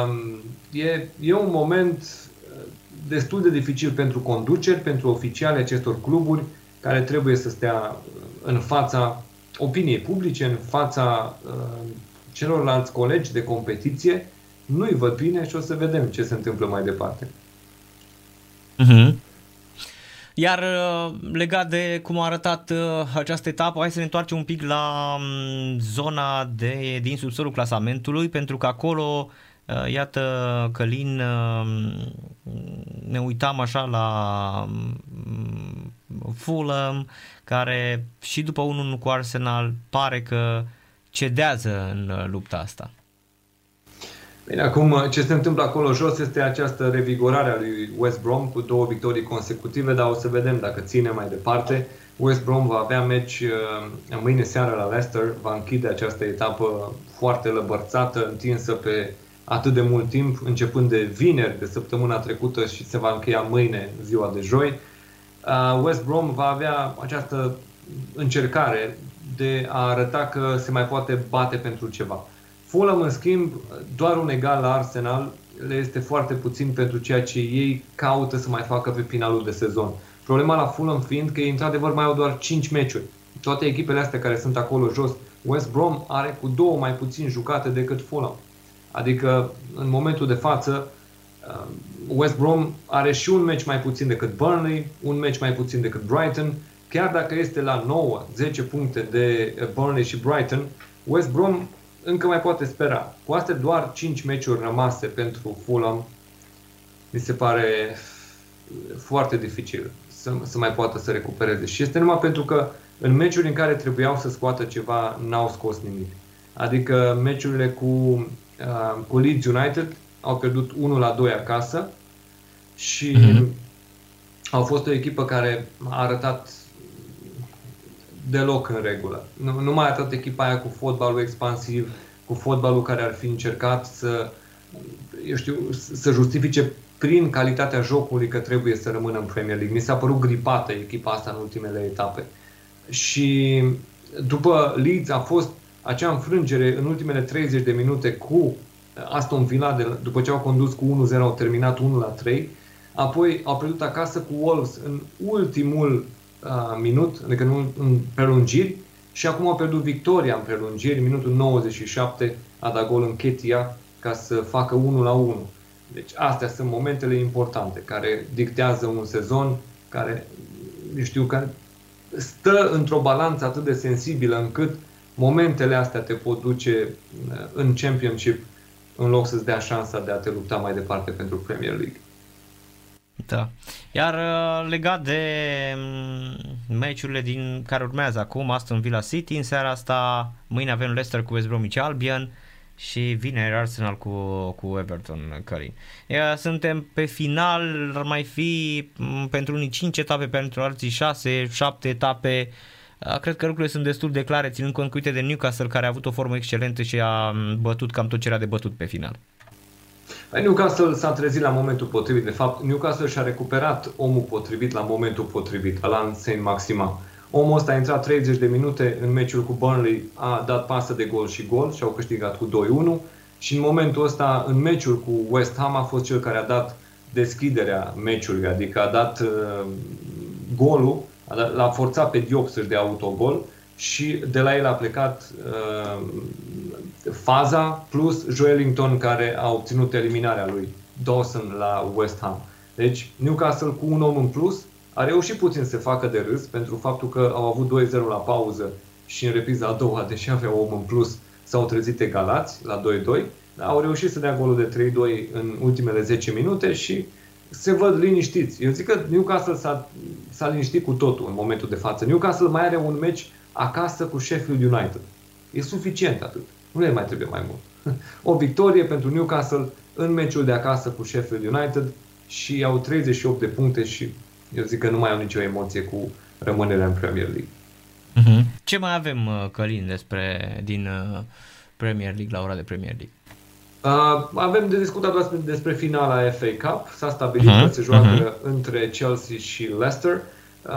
um, e, e un moment uh, destul de dificil pentru conduceri, pentru oficiale acestor cluburi care trebuie să stea în fața opiniei publice, în fața uh, celorlalți colegi de competiție nu-i văd bine și o să vedem ce se întâmplă mai departe. Uh-huh. Iar uh, legat de cum a arătat uh, această etapă, hai să ne întoarcem un pic la um, zona de, din subsolul clasamentului, pentru că acolo, uh, iată, Călin, um, ne uitam așa la um, Fulham, care și după 1-1 cu Arsenal pare că cedează în lupta asta. Bine, acum ce se întâmplă acolo jos este această revigorare a lui West Brom cu două victorii consecutive, dar o să vedem dacă ține mai departe. West Brom va avea meci uh, mâine seară la Leicester, va închide această etapă foarte lăbărțată, întinsă pe atât de mult timp, începând de vineri de săptămâna trecută și se va încheia mâine, ziua de joi. Uh, West Brom va avea această încercare de a arăta că se mai poate bate pentru ceva. Fulham, în schimb, doar un egal la Arsenal le este foarte puțin pentru ceea ce ei caută să mai facă pe finalul de sezon. Problema la Fulham fiind că ei într-adevăr mai au doar 5 meciuri. Toate echipele astea care sunt acolo jos, West Brom are cu două mai puțin jucate decât Fulham. Adică, în momentul de față, uh, West Brom are și un meci mai puțin decât Burnley, un meci mai puțin decât Brighton. Chiar dacă este la 9-10 puncte de Burnley și Brighton, West Brom încă mai poate spera. Cu astea doar 5 meciuri rămase pentru Fulham, mi se pare foarte dificil să, să mai poată să recupereze. Și este numai pentru că în meciuri în care trebuiau să scoată ceva, n-au scos nimic. Adică meciurile cu, uh, cu Leeds United au pierdut 1 la 2 acasă și mm-hmm. au fost o echipă care a arătat deloc în regulă. Nu, nu mai a arătat echipa aia cu fotbalul expansiv, cu fotbalul care ar fi încercat să, eu știu, să justifice prin calitatea jocului că trebuie să rămână în Premier League. Mi s-a părut gripată echipa asta în ultimele etape. Și după Leeds a fost acea înfrângere în ultimele 30 de minute cu Aston Villa, de, după ce au condus cu 1-0, au terminat 1 la 3. Apoi au pierdut acasă cu Wolves în ultimul uh, minut, adică în, în prelungiri, și acum au pierdut victoria în prelungiri, minutul 97 a dat gol în Chetia ca să facă 1 la 1. Deci astea sunt momentele importante care dictează un sezon care, știu, care stă într-o balanță atât de sensibilă încât momentele astea te pot duce uh, în Championship în loc să-ți dea șansa de a te lupta mai departe pentru Premier League. Da. Iar uh, legat de mm, meciurile din care urmează acum, Aston Villa City, în seara asta, mâine avem Leicester cu West Bromwich Albion, și vine Arsenal cu, cu Everton Călin. Suntem pe final, ar mai fi pentru unii 5 etape, pentru alții 6, 7 etape. Cred că lucrurile sunt destul de clare, ținând cont uite de Newcastle, care a avut o formă excelentă și a bătut cam tot ce era de bătut pe final. Păi, Newcastle s-a trezit la momentul potrivit. De fapt, Newcastle și-a recuperat omul potrivit la momentul potrivit, Alan Saint-Maximin. Omul ăsta a intrat 30 de minute în meciul cu Burnley, a dat pasă de gol și gol și au câștigat cu 2-1 și în momentul ăsta, în meciul cu West Ham, a fost cel care a dat deschiderea meciului, adică a dat uh, golul, a dat, l-a forțat pe Diop să-și dea autogol și de la el a plecat uh, faza plus Joelinton care a obținut eliminarea lui Dawson la West Ham. Deci Newcastle cu un om în plus a reușit puțin să facă de râs pentru faptul că au avut 2-0 la pauză și în repriza a doua, deși aveau om în plus, s-au trezit egalați la 2-2. Au reușit să dea golul de 3-2 în ultimele 10 minute și se văd liniștiți. Eu zic că Newcastle s-a, s-a liniștit cu totul în momentul de față. Newcastle mai are un meci acasă cu Sheffield United. E suficient atât. Nu le mai trebuie mai mult. O victorie pentru Newcastle în meciul de acasă cu Sheffield United și au 38 de puncte și eu zic că nu mai au nicio emoție cu rămânerea în Premier League. Uh-huh. Ce mai avem, uh, Călin, despre, din uh, Premier League la ora de Premier League? Uh, avem de discutat doar despre finala FA Cup. S-a stabilit uh-huh. că se joacă uh-huh. între Chelsea și Leicester.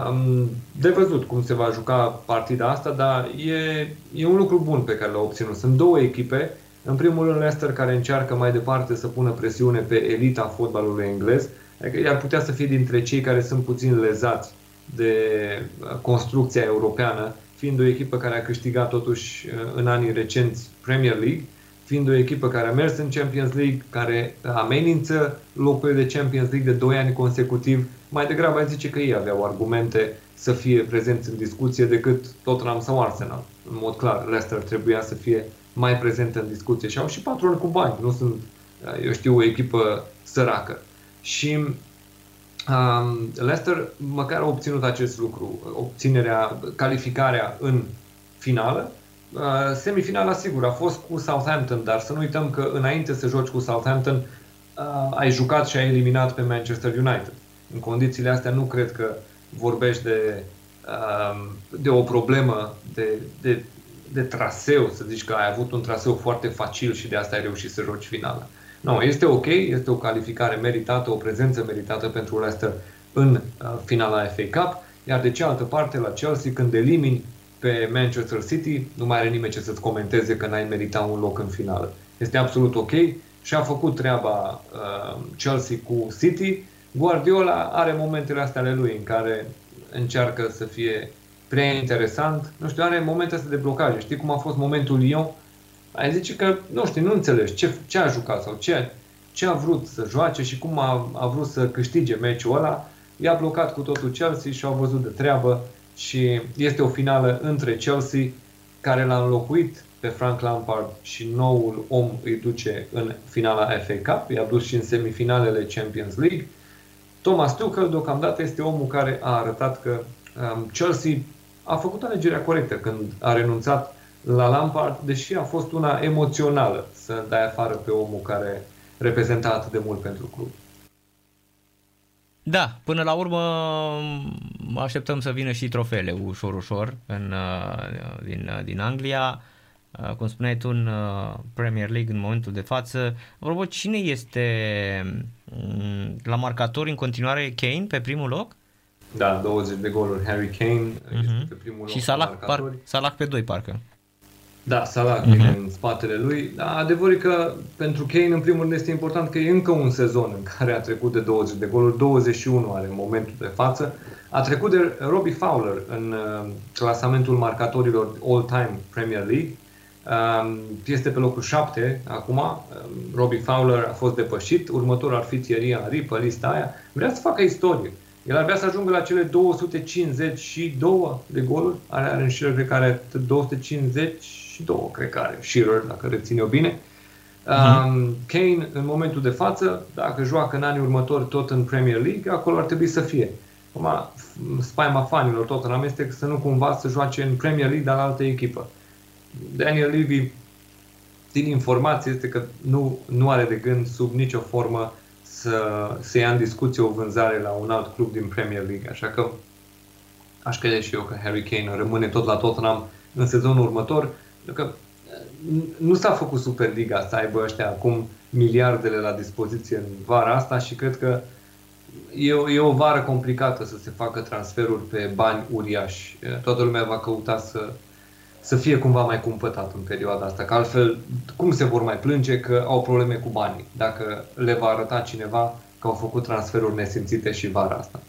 Um, de văzut cum se va juca partida asta, dar e, e un lucru bun pe care l-a obținut. Sunt două echipe. În primul rând Leicester care încearcă mai departe să pună presiune pe elita fotbalului englez Adică ar putea să fie dintre cei care sunt puțin lezați de construcția europeană, fiind o echipă care a câștigat totuși uh, în anii recenți Premier League, fiind o echipă care a mers în Champions League, care amenință locurile de Champions League de 2 ani consecutiv, mai degrabă ai zice că ei aveau argumente să fie prezenți în discuție decât Tottenham sau Arsenal. În mod clar, Leicester trebuia să fie mai prezent în discuție și au și patroni cu bani, nu sunt, uh, eu știu, o echipă săracă. Și um, Leicester măcar a obținut acest lucru, obținerea, calificarea în finală. Uh, semifinala, sigur, a fost cu Southampton, dar să nu uităm că înainte să joci cu Southampton, uh, ai jucat și ai eliminat pe Manchester United. În condițiile astea nu cred că vorbești de, uh, de o problemă de, de, de traseu, să zici că ai avut un traseu foarte facil și de asta ai reușit să joci finala. Nu, este ok, este o calificare meritată, o prezență meritată pentru Leicester în uh, finala FA Cup, iar de cealaltă parte la Chelsea când elimini pe Manchester City, nu mai are nimeni ce să-ți comenteze că n-ai merita un loc în finală. Este absolut ok și a făcut treaba uh, Chelsea cu City, Guardiola are momentele astea ale lui în care încearcă să fie prea interesant. Nu știu, are momente astea de blocare. Știi cum a fost momentul Lyon? Ai zice că, nu știu, nu înțelegi ce, ce a jucat sau ce, ce a vrut să joace și cum a, a vrut să câștige meciul ăla. I-a blocat cu totul Chelsea și au văzut de treabă și este o finală între Chelsea care l-a înlocuit pe Frank Lampard și noul om îi duce în finala FA Cup, i-a dus și în semifinalele Champions League. Thomas Tuchel deocamdată este omul care a arătat că um, Chelsea a făcut alegerea corectă când a renunțat la Lampard, deși a fost una emoțională să dai afară pe omul care reprezenta atât de mult pentru club. Da, până la urmă așteptăm să vină și trofeele ușor, ușor în, uh, din, uh, din Anglia. Uh, cum spuneai tu în Premier League în momentul de față. Apropo, cine este mm, la marcator în continuare Kane pe primul loc? Da, 20 de goluri Harry Kane uh-huh. este mhm. pe primul loc. Și Salah, par, Salah pe doi parcă. Da, Salah uh-huh. în spatele lui. Da, adevărul e că pentru Kane, în primul rând, este important că e încă un sezon în care a trecut de 20 de goluri, 21 are în momentul de față. A trecut de Robbie Fowler în uh, clasamentul marcatorilor all-time Premier League. Um, este pe locul 7 acum. Um, Robbie Fowler a fost depășit. Următorul ar fi Thierry Henry pe lista aia. Vrea să facă istorie. El ar vrea să ajungă la cele 252 de goluri. Are, are în Shearer, cred că are 252, cred că are Shearer, dacă rețin eu bine. Uh-huh. Um, Kane, în momentul de față, dacă joacă în anii următori tot în Premier League, acolo ar trebui să fie. Acum, spaima fanilor tot în amestec să nu cumva să joace în Premier League, dar la altă echipă. Daniel Levy, din informație, este că nu, nu are de gând sub nicio formă să, să ia în discuție o vânzare la un alt club din Premier League. Așa că aș crede și eu că Harry Kane rămâne tot la Tottenham în sezonul următor, pentru că nu s-a făcut Superliga să aibă ăștia acum miliardele la dispoziție în vara asta și cred că e o, e o vară complicată să se facă transferuri pe bani uriași. Toată lumea va căuta să, să fie cumva mai cumpătat în perioada asta, că altfel cum se vor mai plânge că au probleme cu banii, dacă le va arăta cineva că au făcut transferuri nesimțite și vara asta.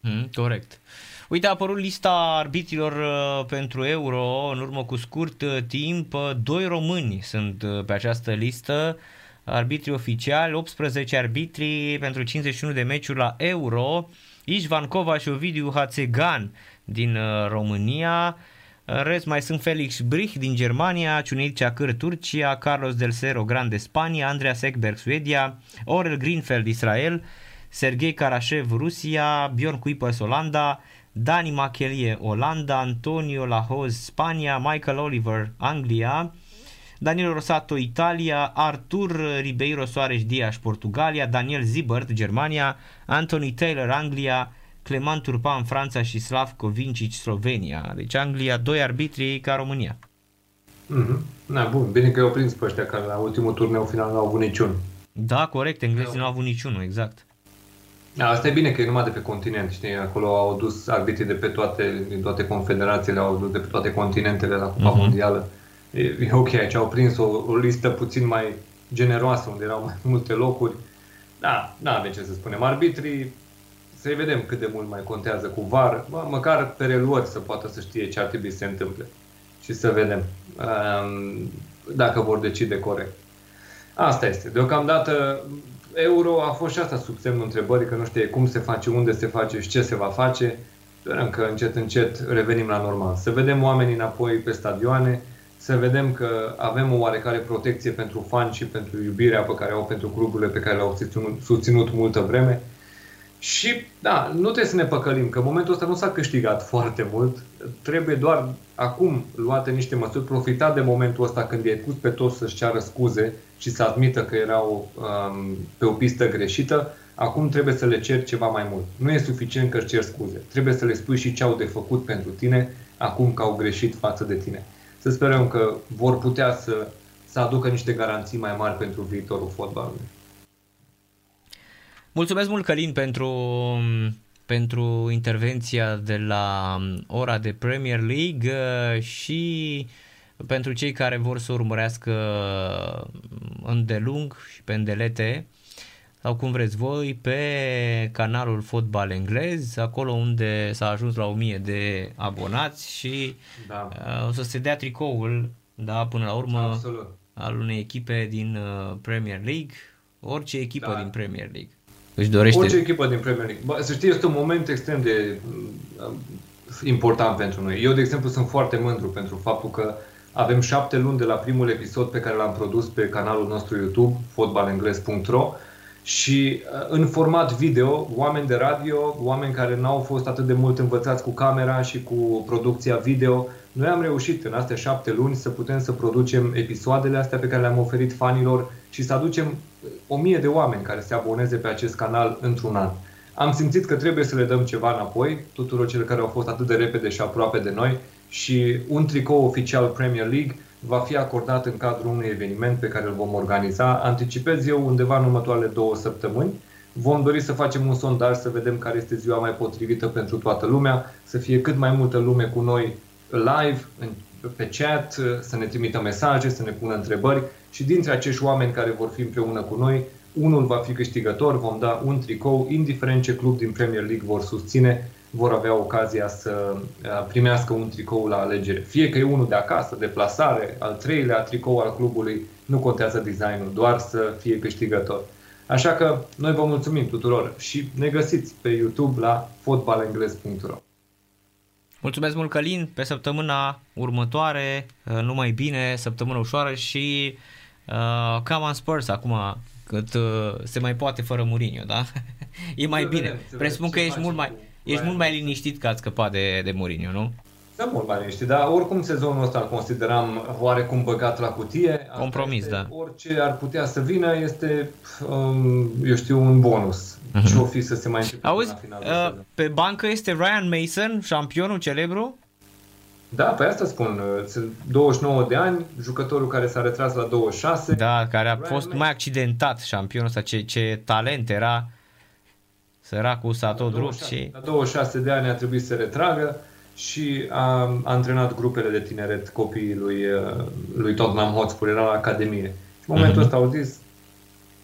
Mm, corect. Uite, a apărut lista arbitrilor uh, pentru Euro în urmă cu scurt uh, timp. Uh, doi români sunt pe această listă, arbitri oficiali, 18 arbitri pentru 51 de meciuri la Euro. Ișvan Covaș și Ovidiu Hațegan din România. În rest mai sunt Felix Brich din Germania, Cuneit Ceacăr Turcia, Carlos Del Cerro Grande Spania, Andreas Ekberg Suedia, Orel Greenfeld Israel, Sergei Karashev Rusia, Bjorn Kuipers Olanda, Dani Machelie Olanda, Antonio Lahoz Spania, Michael Oliver Anglia, Daniel Rosato Italia, Artur Ribeiro Soares Dias Portugalia, Daniel Zibert Germania, Anthony Taylor Anglia, Clement Turpan Franța și Slavko Vincic Slovenia. Deci Anglia, doi arbitri ca România. Mm-hmm. Na, bun, bine că i-au prins pe ăștia care la ultimul turneu final nu au avut niciun. Da, corect, englezii nu au avut niciunul, exact. Da, asta e bine că e numai de pe continent, știi, acolo au dus arbitrii de pe toate, din toate confederațiile, au dus de pe toate continentele la Cupa mm-hmm. Mondială. E, e ok, aici au prins o, o listă puțin mai generoasă, unde erau mai multe locuri. Da, da, de ce să spunem. Arbitrii să vedem cât de mult mai contează cu VAR, mă, măcar pe reluări să poată să știe ce ar trebui să se întâmple și să vedem um, dacă vor decide corect. Asta este. Deocamdată euro a fost și asta sub semnul întrebării, că nu știe cum se face, unde se face și ce se va face. Sperăm că încet, încet revenim la normal. Să vedem oamenii înapoi pe stadioane, să vedem că avem o oarecare protecție pentru fani și pentru iubirea pe care au pentru cluburile pe care le-au susținut, susținut multă vreme și, da, nu trebuie să ne păcălim, că în momentul ăsta nu s-a câștigat foarte mult. Trebuie doar acum luate niște măsuri, profita de momentul ăsta când i-ai pus pe toți să-și ceară scuze și să admită că erau um, pe o pistă greșită. Acum trebuie să le ceri ceva mai mult. Nu e suficient că își cer scuze. Trebuie să le spui și ce au de făcut pentru tine acum că au greșit față de tine. Să sperăm că vor putea să, să aducă niște garanții mai mari pentru viitorul fotbalului. Mulțumesc mult, Călin, pentru, pentru intervenția de la ora de Premier League uh, și pentru cei care vor să urmărească îndelung și pe îndelete sau cum vreți voi, pe canalul Fotbal Englez, acolo unde s-a ajuns la 1000 de abonați și Da. uh, o să se dea tricoul, da, până la urmă, Absolut. al unei echipe din uh, Premier League, orice echipă Da. din Premier League. Își dorește... Orice echipă din Premier League. Bă, să știi, este un moment extrem de mm, important pentru noi. Eu, de exemplu, sunt foarte mândru pentru faptul că avem șapte luni de la primul episod pe care l-am produs pe canalul nostru YouTube, fotbalengles.ro și uh, în format video, oameni de radio, oameni care n-au fost atât de mult învățați cu camera și cu producția video, noi am reușit în astea șapte luni să putem să producem episoadele astea pe care le-am oferit fanilor și să aducem uh, o mie de oameni care se aboneze pe acest canal într-un an. Am simțit că trebuie să le dăm ceva înapoi tuturor celor care au fost atât de repede și aproape de noi și un tricou oficial Premier League va fi acordat în cadrul unui eveniment pe care îl vom organiza. Anticipez eu undeva în următoarele două săptămâni. Vom dori să facem un sondaj să vedem care este ziua mai potrivită pentru toată lumea, să fie cât mai multă lume cu noi live, în, pe chat, să ne trimită mesaje, să ne pună întrebări și dintre acești oameni care vor fi împreună cu noi, unul va fi câștigător, vom da un tricou, indiferent ce club din Premier League vor susține, vor avea ocazia să uh, primească un tricou la alegere. Fie că e unul de acasă, de plasare, al treilea tricou al clubului, nu contează designul, doar să fie câștigător. Așa că noi vă mulțumim tuturor și ne găsiți pe YouTube la fotbalengles.ro Mulțumesc mult, Călin, pe săptămâna următoare, uh, numai bine, săptămână ușoară și uh, cam în Spurs acum, cât uh, se mai poate fără Mourinho, da? e mai Să bine. vedem, să Presupun că vedem ce ești mult mai, facem cu ești Bayern. mult mai liniștit că ați scăpat de, de Mourinho, nu? Da, mult mai liniștit, dar oricum sezonul ăsta îl consideram oarecum băgat la cutie. Asta Compromis, este, da. Orice ar putea să vină este, um, eu știu, un bonus. Mhm. Ce o fi să se mai începe Auzi, la final de uh, sezon. pe bancă este Ryan Mason, șampionul celebru? Da, pe asta spun. uh, Sunt 29 de ani, jucătorul care s-a retras la 26. Da, care a Ryan fost Mason. mai accidentat șampionul ăsta, ce, ce talent era. Săracul s-a tot rupt 26 și... La 26 de ani a trebuit să se retragă și a, a antrenat grupele de tineret copiii lui, uh, lui Tottenham Hotspur, era la Academie. Și în momentul Mhm. ăsta au zis,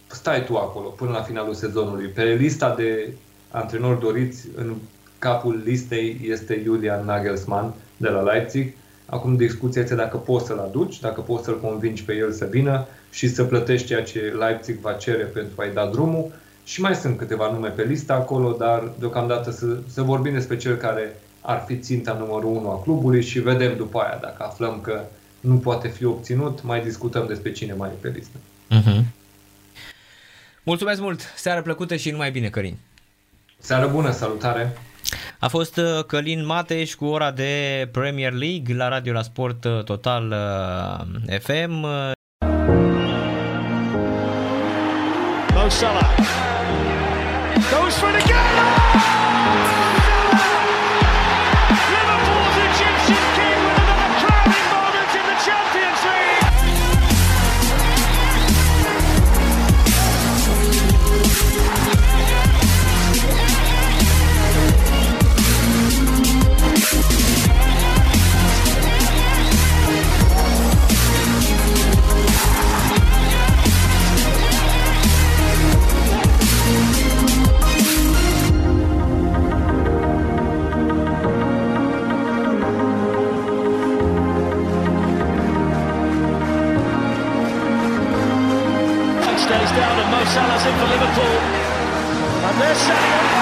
stai tu acolo până la finalul sezonului. Pe lista de antrenori doriți, în capul listei este Julian Nagelsmann de la Leipzig. Acum discuția este dacă poți să-l aduci, dacă poți să-l convingi pe el să vină și să plătești ceea ce Leipzig va cere pentru a-i da drumul. Și mai sunt câteva nume pe lista acolo, dar deocamdată să, să vorbim despre cel care ar fi ținta numărul 1 a clubului și vedem după aia dacă aflăm că nu poate fi obținut, mai discutăm despre cine mai e pe listă. Uh-huh. Mulțumesc mult, seară plăcută și numai bine, Cărin. Seară bună, salutare! A fost uh, Călin Mateș cu ora de Premier League la Radio la Sport uh, Total uh, FM. Uh, Mo Salah goes for it again. They're setting up